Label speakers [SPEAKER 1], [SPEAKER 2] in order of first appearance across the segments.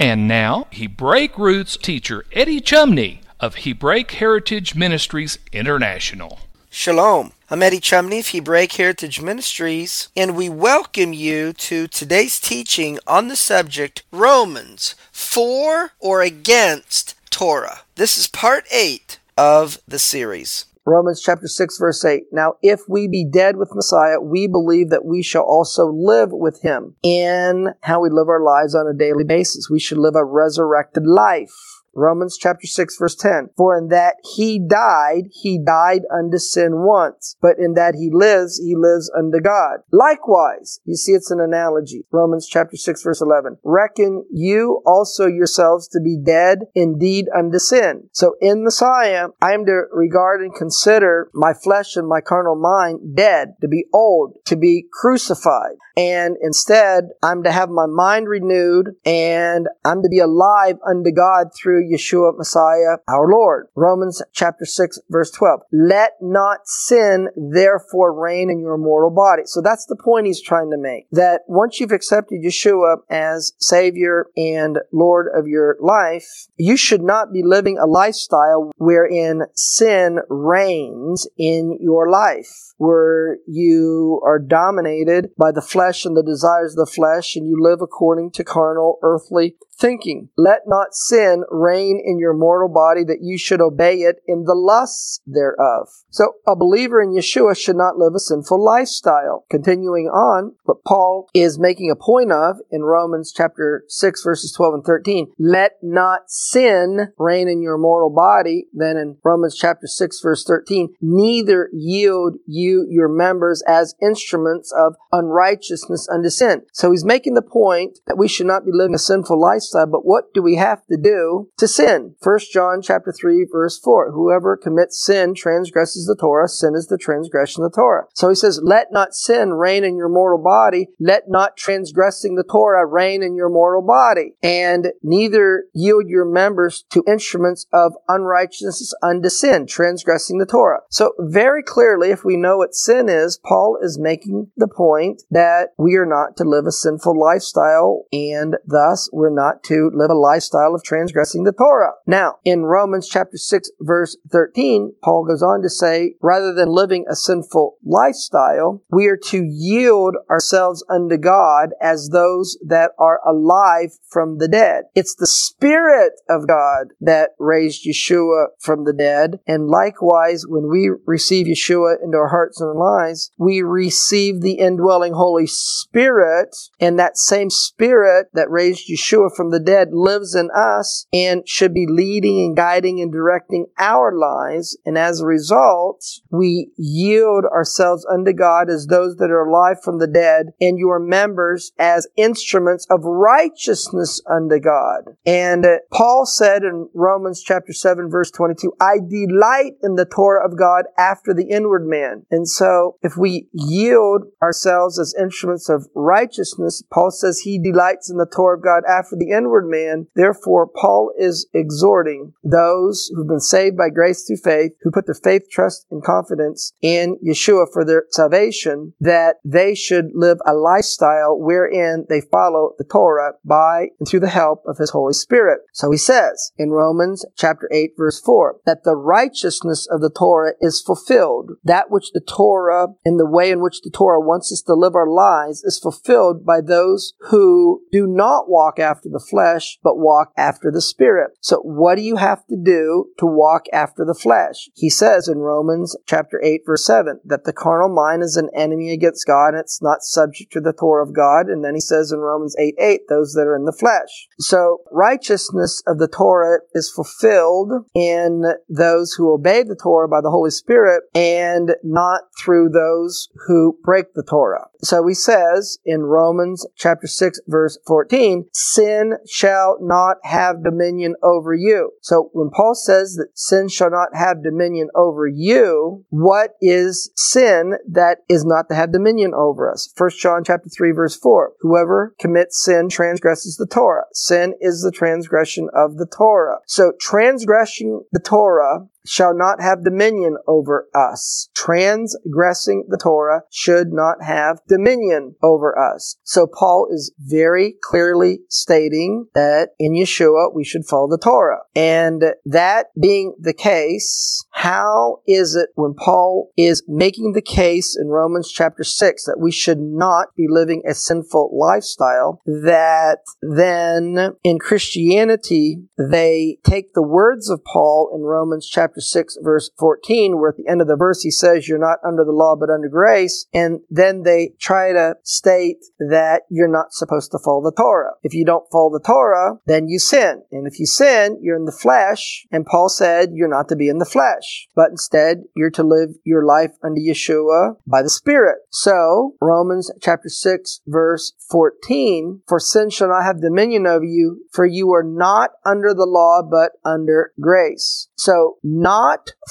[SPEAKER 1] And now, Hebraic roots teacher Eddie Chumney of Hebraic Heritage Ministries International.
[SPEAKER 2] Shalom. I'm Eddie Chumney of Hebraic Heritage Ministries, and we welcome you to today's teaching on the subject Romans for or against Torah. This is part 8 of the series. Romans chapter 6 verse 8. Now if we be dead with Messiah, we believe that we shall also live with him in how we live our lives on a daily basis. We should live a resurrected life. Romans chapter 6 verse 10. For in that he died, he died unto sin once, but in that he lives, he lives unto God. Likewise, you see it's an analogy. Romans chapter 6 verse 11. Reckon you also yourselves to be dead indeed unto sin. So in Messiah, I am to regard and consider my flesh and my carnal mind dead, to be old, to be crucified. And instead, I'm to have my mind renewed and I'm to be alive unto God through Yeshua Messiah, our Lord. Romans chapter 6 verse 12. Let not sin therefore reign in your mortal body. So that's the point he's trying to make. That once you've accepted Yeshua as Savior and Lord of your life, you should not be living a lifestyle wherein sin reigns in your life, where you are dominated by the flesh and the desires of the flesh and you live according to carnal, earthly thinking. Let not sin reign in your mortal body that you should obey it in the lusts thereof. So a believer in Yeshua should not live a sinful lifestyle. Continuing on, what Paul is making a point of in Romans chapter 6 verses 12 and 13, let not sin reign in your mortal body. Then in Romans chapter 6 verse 13, neither yield you your members as instruments of unrighteousness unto sin. So he's making the point that we should not be living a sinful lifestyle lifestyle, but what do we have to do to sin? 1 John chapter 3 verse 4. Whoever commits sin transgresses the Torah. Sin is the transgression of the Torah. So he says, let not sin reign in your mortal body. Let not transgressing the Torah reign in your mortal body. And neither yield your members to instruments of unrighteousness unto sin, transgressing the Torah. So very clearly, if we know what sin is, Paul is making the point that we are not to live a sinful lifestyle and thus we're not to live a lifestyle of transgressing the Torah. Now, in Romans chapter 6 verse 13, Paul goes on to say, rather than living a sinful lifestyle, we are to yield ourselves unto God as those that are alive from the dead. It's the Spirit of God that raised Yeshua from the dead. And likewise, when we receive Yeshua into our hearts and lives, we receive the indwelling Holy Spirit and that same Spirit that raised Yeshua from the dead lives in us and should be leading and guiding and directing our lives. And as a result, we yield ourselves unto God as those that are alive from the dead and your members as instruments of righteousness unto God. And uh, Paul said in Romans chapter 7 verse 22, I delight in the Torah of God after the inward man. And so if we yield ourselves as instruments of righteousness, Paul says he delights in the Torah of God after the inward man. Therefore, Paul is exhorting those who've been saved by grace through faith, who put their faith, trust, and confidence in Yeshua for their salvation, that they should live a lifestyle wherein they follow the Torah by and through the help of His Holy Spirit. So he says in Romans chapter 8 verse 4 that the righteousness of the Torah is fulfilled. That which the Torah and the way in which the Torah wants us to live our lives is fulfilled by those who do not walk after the flesh, but walk after the Spirit. So what do you have to do to walk after the flesh? He says in Romans chapter 8 verse 7 that the carnal mind is an enemy against God and it's not subject to the Torah of God. And then he says in Romans 8 8, those that are in the flesh. So righteousness of the Torah is fulfilled in those who obey the Torah by the Holy Spirit and not through those who break the Torah. So he says in Romans chapter 6 verse 14, sin shall not have dominion over you. So when Paul says that sin shall not have dominion over you, what is sin that is not to have dominion over us? 1 John chapter 3 verse 4. Whoever commits sin transgresses the Torah. Sin is the transgression of the Torah. So transgressing the Torah shall not have dominion over us. Transgressing the Torah should not have dominion over us. So Paul is very clearly stating that in Yeshua we should follow the Torah. And that being the case, how is it when Paul is making the case in Romans chapter 6 that we should not be living a sinful lifestyle, that then in Christianity they take the words of Paul in Romans chapter chapter 6, verse 14, where at the end of the verse he says, You're not under the law, but under grace. And then they try to state that you're not supposed to follow the Torah. If you don't follow the Torah, then you sin. And if you sin, you're in the flesh. And Paul said, You're not to be in the flesh, but instead you're to live your life under Yeshua by the Spirit. So, Romans chapter 6, verse 14, For sin shall not have dominion over you, for you are not under the law, but under grace. So, not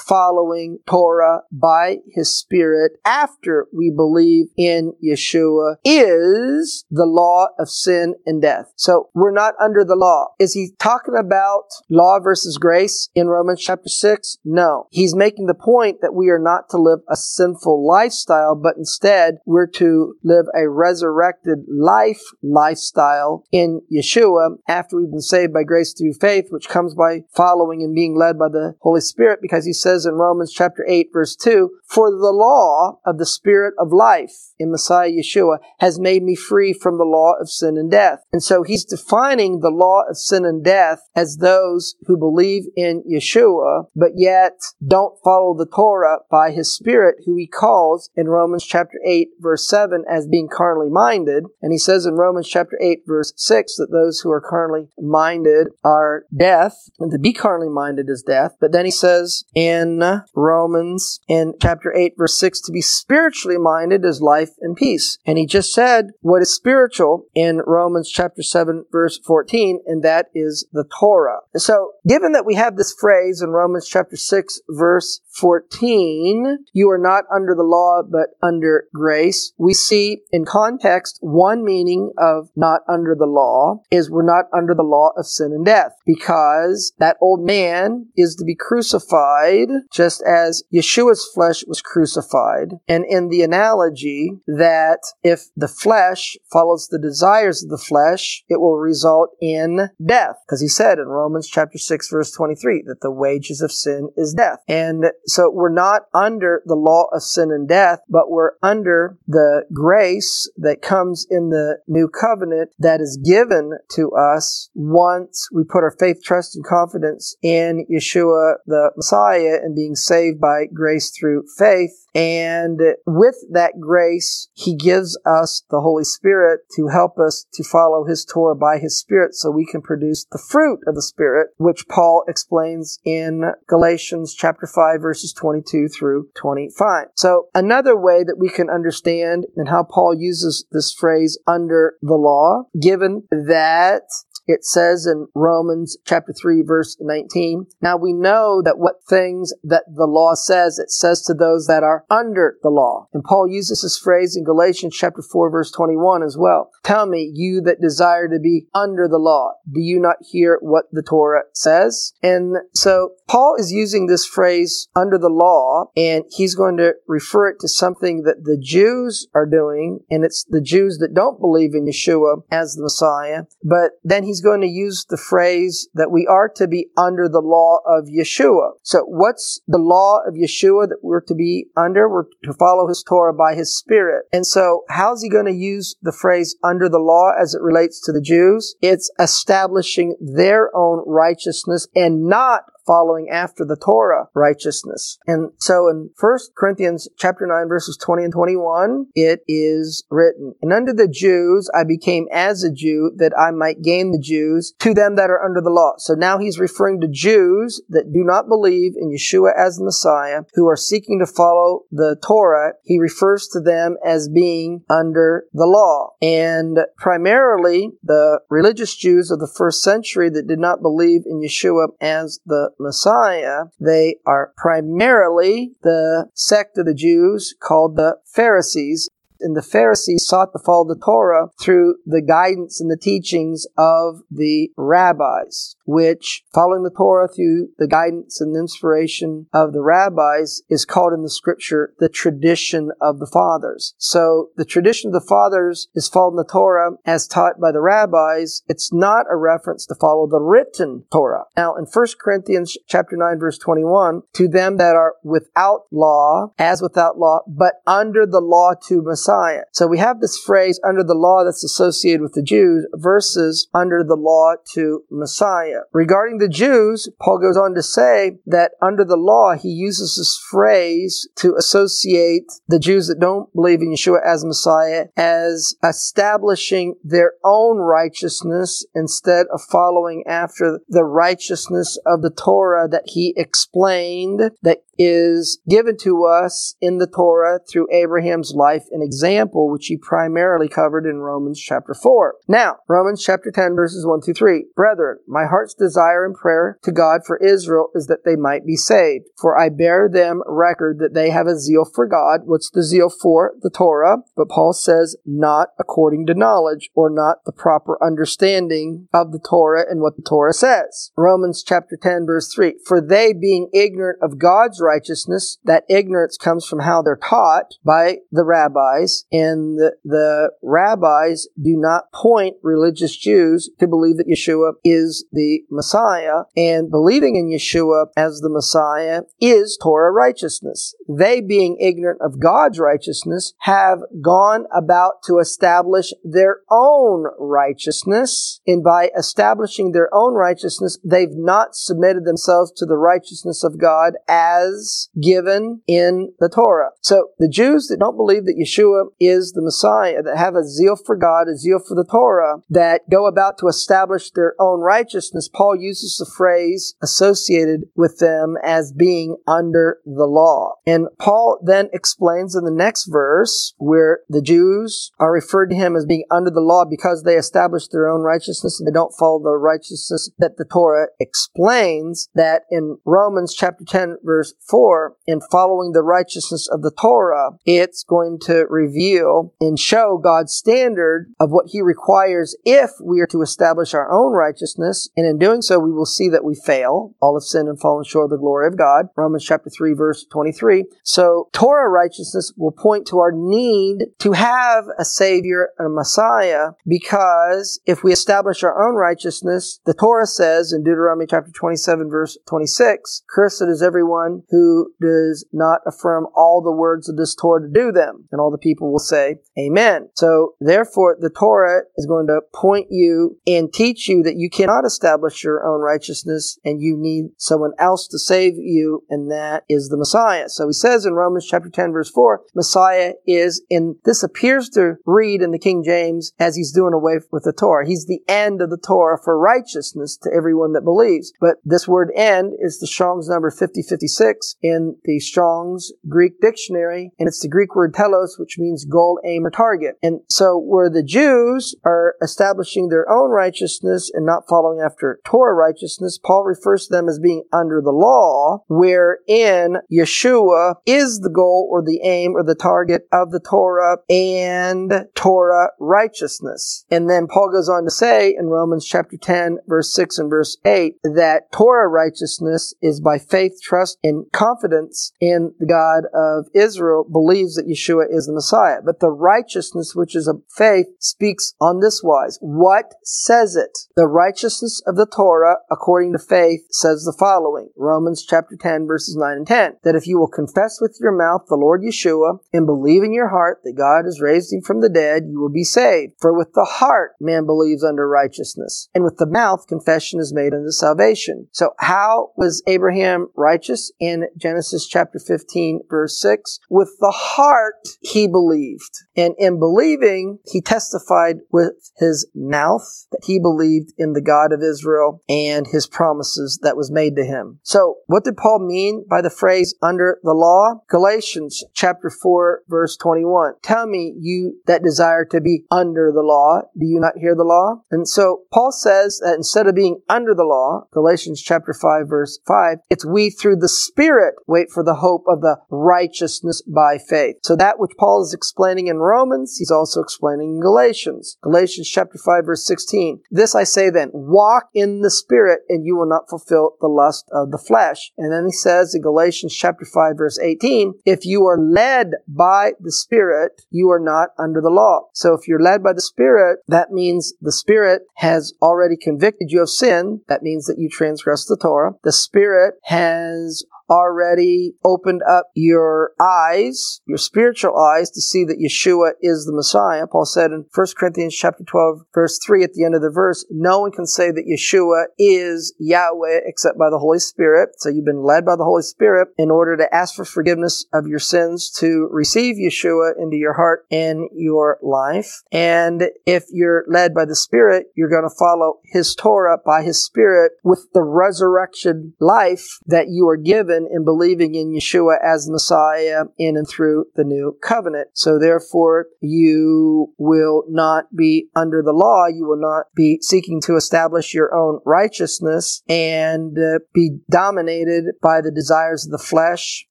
[SPEAKER 2] following Torah by His Spirit after we believe in Yeshua is the law of sin and death. So we're not under the law. Is he talking about law versus grace in Romans chapter 6? No. He's making the point that we are not to live a sinful lifestyle, but instead we're to live a resurrected life lifestyle in Yeshua after we've been saved by grace through faith, which comes by following and being led by the Holy Spirit Spirit because he says in Romans chapter 8 verse 2, for the law of the Spirit of life in Messiah Yeshua has made me free from the law of sin and death. And so he's defining the law of sin and death as those who believe in Yeshua, but yet don't follow the Torah by his Spirit, who he calls in Romans chapter 8 verse 7 as being carnally minded. And he says in Romans chapter 8 verse 6 that those who are carnally minded are death, and to be carnally minded is death. But then he says says in Romans in chapter 8 verse 6 to be spiritually minded is life and peace. And he just said what is spiritual in Romans chapter 7 verse 14 and that is the Torah. So given that we have this phrase in Romans chapter 6 verse 14, you are not under the law but under grace, we see in context one meaning of not under the law is we're not under the law of sin and death because that old man is to be crucified crucified, just as Yeshua's flesh was crucified. And in the analogy that if the flesh follows the desires of the flesh, it will result in death. Because he said in Romans chapter 6 verse 23 that the wages of sin is death. And so we're not under the law of sin and death, but we're under the grace that comes in the new covenant that is given to us once we put our faith, trust, and confidence in Yeshua the Messiah and being saved by grace through faith. And with that grace, He gives us the Holy Spirit to help us to follow His Torah by His Spirit so we can produce the fruit of the Spirit, which Paul explains in Galatians chapter 5 verses 22 through 25. So another way that we can understand and how Paul uses this phrase under the law, given that it says in Romans chapter 3 verse 19, Now we know that what things that the law says, it says to those that are under the law. And Paul uses this phrase in Galatians chapter 4 verse 21 as well. Tell me, you that desire to be under the law, do you not hear what the Torah says? And so Paul is using this phrase under the law, and he's going to refer it to something that the Jews are doing, and it's the Jews that don't believe in Yeshua as the Messiah. But then he's he's going to use the phrase that we are to be under the law of Yeshua. So what's the law of Yeshua that we're to be under? We're to follow his Torah by his spirit. And so how's he going to use the phrase under the law as it relates to the Jews? It's establishing their own righteousness and not following after the Torah righteousness. And so in 1 Corinthians chapter 9 verses 20 and 21, it is written, And unto the Jews I became as a Jew that I might gain the Jews to them that are under the law. So now he's referring to Jews that do not believe in Yeshua as the Messiah, who are seeking to follow the Torah. He refers to them as being under the law. And primarily the religious Jews of the first century that did not believe in Yeshua as the Messiah, they are primarily the sect of the Jews called the Pharisees, and the Pharisees sought to follow the Torah through the guidance and the teachings of the rabbis, which, following the Torah through the guidance and inspiration of the rabbis, is called in the scripture the tradition of the fathers. So the tradition of the fathers is following the Torah as taught by the rabbis. It's not a reference to follow the written Torah. Now, in 1 Corinthians chapter 9, verse 21, to them that are without law, as without law, but under the law to Messiah. So we have this phrase under the law that's associated with the Jews versus under the law to Messiah. Regarding the Jews, Paul goes on to say that under the law, he uses this phrase to associate the Jews that don't believe in Yeshua as Messiah as establishing their own righteousness instead of following after the righteousness of the Torah that he explained that is given to us in the Torah through Abraham's life and example, which he primarily covered in Romans chapter 4. Now, Romans chapter 10 verses 1 through 3. Brethren, my heart's desire and prayer to God for Israel is that they might be saved. For I bear them record that they have a zeal for God. What's the zeal for? The Torah. But Paul says, not according to knowledge or not the proper understanding of the Torah and what the Torah says. Romans chapter 10 verse 3. For they being ignorant of God's righteousness, that ignorance comes from how they're taught by the rabbis, and the, the rabbis do not point religious Jews to believe that Yeshua is the Messiah, and believing in Yeshua as the Messiah is Torah righteousness. They, being ignorant of God's righteousness, have gone about to establish their own righteousness, and by establishing their own righteousness, they've not submitted themselves to the righteousness of God as given in the Torah. So the Jews that don't believe that Yeshua Yeshua is the Messiah, that have a zeal for God, a zeal for the Torah, that go about to establish their own righteousness, Paul uses the phrase associated with them as being under the law. And Paul then explains in the next verse where the Jews are referred to him as being under the law because they establish their own righteousness and they don't follow the righteousness that the Torah explains that in Romans chapter 10 verse 4, in following the righteousness of the Torah, it's going to reveal and show God's standard of what He requires if we are to establish our own righteousness. And in doing so, we will see that we fail. All have sinned and fallen short of the glory of God. Romans chapter 3, verse 23. So Torah righteousness will point to our need to have a Savior and a Messiah because if we establish our own righteousness, the Torah says in Deuteronomy chapter 27, verse 26, Cursed is everyone who does not affirm all the words of this Torah to do them. And all the people will say, Amen. So therefore, the Torah is going to point you and teach you that you cannot establish your own righteousness and you need someone else to save you, and that is the Messiah. So he says in Romans chapter 10 verse 4, Messiah is, and this appears to read in the King James as he's doing away with the Torah. He's the end of the Torah for righteousness to everyone that believes. But this word end is the Strong's number 5056 in the Strong's Greek dictionary, and it's the Greek word telos, which means goal, aim, or target. And so where the Jews are establishing their own righteousness and not following after Torah righteousness, Paul refers to them as being under the law, wherein Yeshua is the goal or the aim or the target of the Torah and Torah righteousness. And then Paul goes on to say in Romans chapter 10, verse 6 and verse 8, that Torah righteousness is by faith, trust in confidence in the God of Israel believes that Yeshua is the Messiah. But the righteousness which is of faith speaks on this wise. What says it? The righteousness of the Torah according to faith says the following. Romans chapter 10 verses 9 and 10. That if you will confess with your mouth the Lord Yeshua and believe in your heart that God has raised him from the dead, you will be saved. For with the heart man believes unto righteousness, and with the mouth confession is made unto salvation. So how was Abraham righteous in Genesis chapter 15 verse 6? With the heart he believed. And in believing, he testified with his mouth that he believed in the God of Israel and his promises that was made to him. So what did Paul mean by the phrase under the law? Galatians chapter 4 verse 21. Tell me you that desire to be under the law, do you not hear the law? And so Paul says that instead of being under the law, Galatians chapter 5 verse 5, it's we through the Spirit wait for the hope of the righteousness by faith. So that which Paul is explaining in Romans, he's also explaining in Galatians. Galatians chapter 5 verse 16. This I say then, walk in the Spirit and you will not fulfill the lust of the flesh. And then he says in Galatians chapter 5 verse 18, if you are led by the Spirit, you are not under the law. So if you're led by the Spirit, that means the Spirit has already convicted you of sin. That means that you transgress the Torah. The Spirit has already opened up your eyes, your spiritual eyes, to see that Yeshua is the Messiah. Paul said in 1 Corinthians chapter 12, verse 3 at the end of the verse, no one can say that Yeshua is Yahweh except by the Holy Spirit. So you've been led by the Holy Spirit in order to ask for forgiveness of your sins to receive Yeshua into your heart and your life. And if you're led by the Spirit, you're going to follow His Torah by His Spirit with the resurrection life that you are given in believing in Yeshua as Messiah in and through the new covenant. So therefore, you will not be under the law. You will not be seeking to establish your own righteousness and uh, be dominated by the desires of the flesh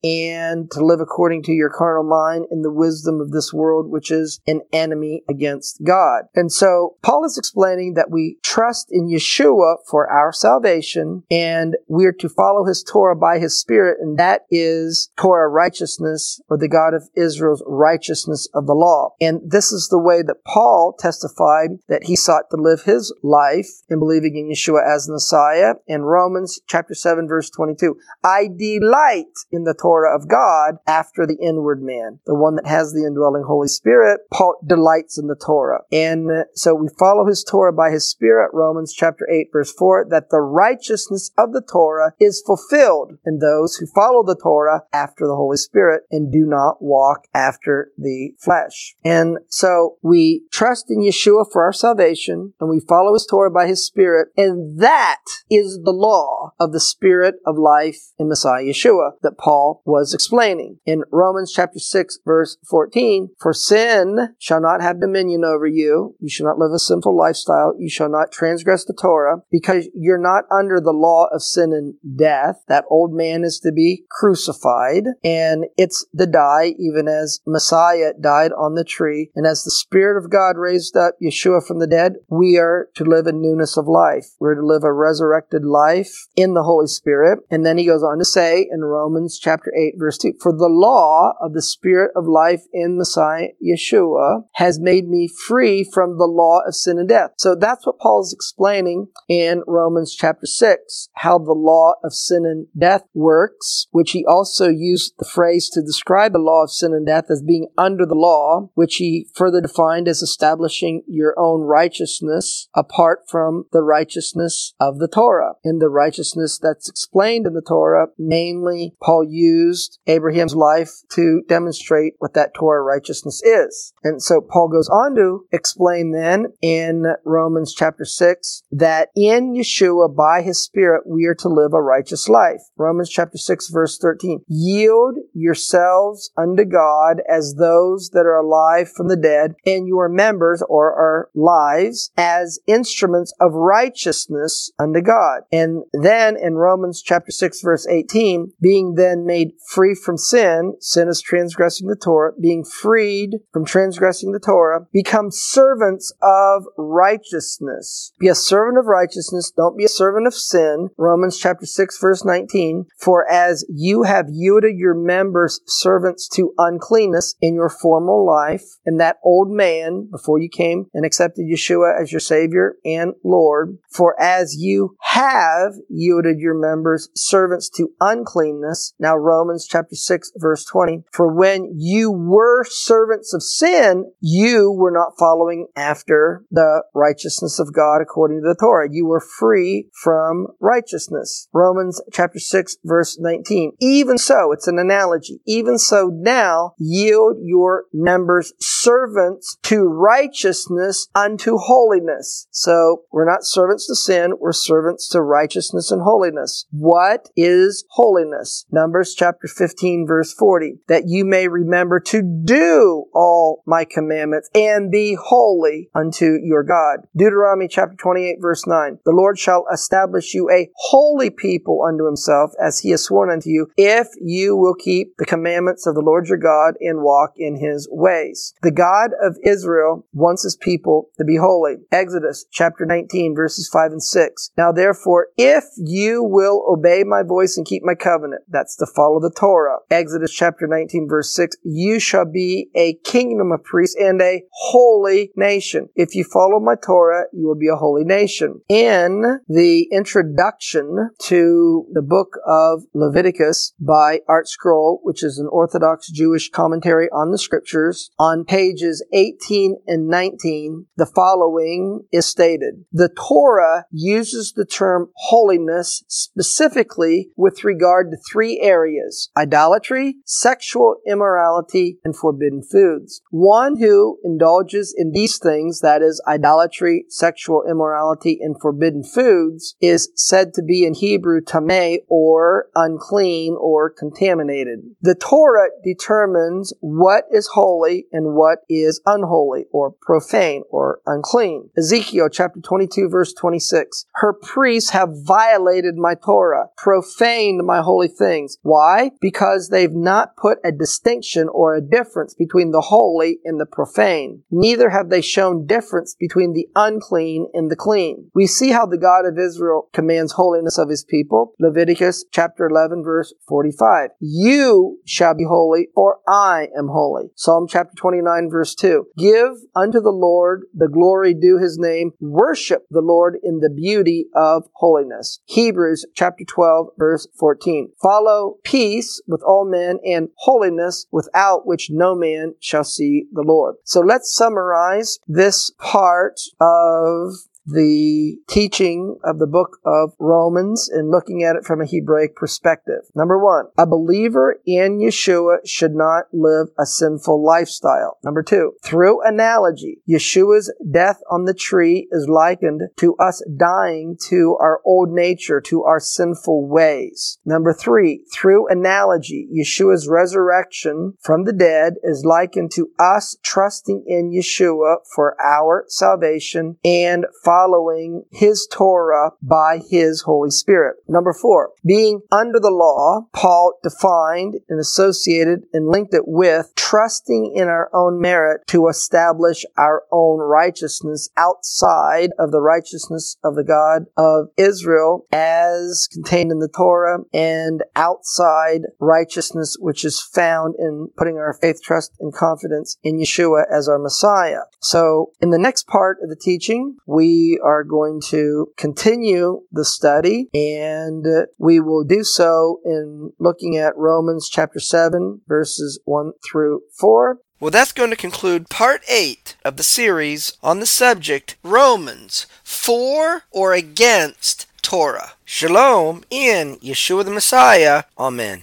[SPEAKER 2] and to live according to your carnal mind in the wisdom of this world, which is an enemy against God. And so Paul is explaining that we trust in Yeshua for our salvation and we're to follow his Torah by his spirit Spirit, and that is Torah righteousness, or the God of Israel's righteousness of the law. And this is the way that Paul testified that he sought to live his life in believing in Yeshua as Messiah. In Romans chapter 7, verse 22, I delight in the Torah of God after the inward man, the one that has the indwelling Holy Spirit. Paul delights in the Torah. And so we follow his Torah by his Spirit, Romans chapter 8, verse 4, that the righteousness of the Torah is fulfilled in those who follow the Torah after the Holy Spirit and do not walk after the flesh. And so we trust in Yeshua for our salvation and we follow his Torah by his Spirit. And that is the law of the Spirit of life in Messiah Yeshua that Paul was explaining in Romans chapter 6 verse 14. For sin shall not have dominion over you. You shall not live a sinful lifestyle. You shall not transgress the Torah because you're not under the law of sin and death. That old man is to be crucified, and it's to die even as Messiah died on the tree. And as the Spirit of God raised up Yeshua from the dead, we are to live in newness of life. We're to live a resurrected life in the Holy Spirit. And then he goes on to say in Romans chapter 8, verse 2, For the law of the Spirit of life in Messiah Yeshua has made me free from the law of sin and death. So that's what Paul is explaining in Romans chapter 6, how the law of sin and death works works, which he also used the phrase to describe the law of sin and death as being under the law, which he further defined as establishing your own righteousness apart from the righteousness of the Torah. In the righteousness that's explained in the Torah, mainly Paul used Abraham's life to demonstrate what that Torah righteousness is. And so Paul goes on to explain then in Romans chapter 6 that in Yeshua by his Spirit we are to live a righteous life. Romans chapter chapter 6 verse 13. Yield yourselves unto God as those that are alive from the dead and your members or our lives as instruments of righteousness unto God. And then in Romans chapter 6 verse 18, being then made free from sin, sin is transgressing the Torah, being freed from transgressing the Torah, become servants of righteousness. Be a servant of righteousness, don't be a servant of sin. Romans chapter 6 verse 19, for As you have yielded your members servants to uncleanness in your former life, and that old man before you came and accepted Yeshua as your Savior and Lord, for as you have yielded your members servants to uncleanness. Now Romans chapter 6 verse 20. For when you were servants of sin, you were not following after the righteousness of God according to the Torah. You were free from righteousness. Romans chapter 6 verse 19. Even so, it's an analogy. Even so now yield your members servants to righteousness unto holiness. So we're not servants to sin, we're servants to righteousness and holiness. What is holiness? Numbers chapter 15 verse 40. That you may remember to do all my commandments and be holy unto your God. Deuteronomy chapter 28 verse 9. The Lord shall establish you a holy people unto himself as he has sworn unto you if you will keep the commandments of the Lord your God and walk in his ways. The God of Israel wants his people to be holy. Exodus chapter 19 verses 5 and 6. Now therefore, if you will obey my voice and keep my covenant, that's to follow the Torah. Exodus chapter 19 verse 6, you shall be a kingdom of priests and a holy nation. If you follow my Torah, you will be a holy nation. In the introduction to the book of Leviticus by ArtScroll, which is an Orthodox Jewish commentary on the scriptures, on pages 18 and 19, the following is stated. The Torah uses the term holiness specifically with regard to three areas idolatry, sexual immorality, and forbidden foods. One who indulges in these things, that is, idolatry, sexual immorality, and forbidden foods, is said to be in Hebrew tameh or unclean or contaminated. The Torah determines what is holy and what is unholy or profane or unclean. Ezekiel chapter 22 verse 26. Her priests have violated my Torah, profaned my holy things. Why? Because they've not put a distinction or a difference between the holy and the profane. Neither have they shown difference between the unclean and the clean. We see how the God of Israel commands holiness of his people. Leviticus chapter 11 verse 45. You shall be holy or I am holy. Psalm chapter 29 verse 2. Give unto the Lord the glory due his name. Worship the Lord in the beauty of holiness. Hebrews chapter 12 verse 14. Follow peace with all men and holiness without which no man shall see the Lord. So let's summarize this part of the teaching of the book of Romans and looking at it from a Hebraic perspective. Number one, a believer in Yeshua should not live a sinful lifestyle. Number two, through analogy, Yeshua's death on the tree is likened to us dying to our old nature, to our sinful ways. Number three, through analogy, Yeshua's resurrection from the dead is likened to us trusting in Yeshua for our salvation and following Following his Torah by His Holy Spirit. Number four, being under the law, Paul defined and associated and linked it with trusting in our own merit to establish our own righteousness outside of the righteousness of the God of Israel as contained in the Torah and outside righteousness which is found in putting our faith, trust, and confidence in Yeshua as our Messiah. So in the next part of the teaching, we are going to continue the study and we will do so in looking at Romans chapter 7 verses 1 through 4. Well, that's going to conclude part 8 of the series on the subject Romans for or against Torah. Shalom in Yeshua the Messiah. Amen.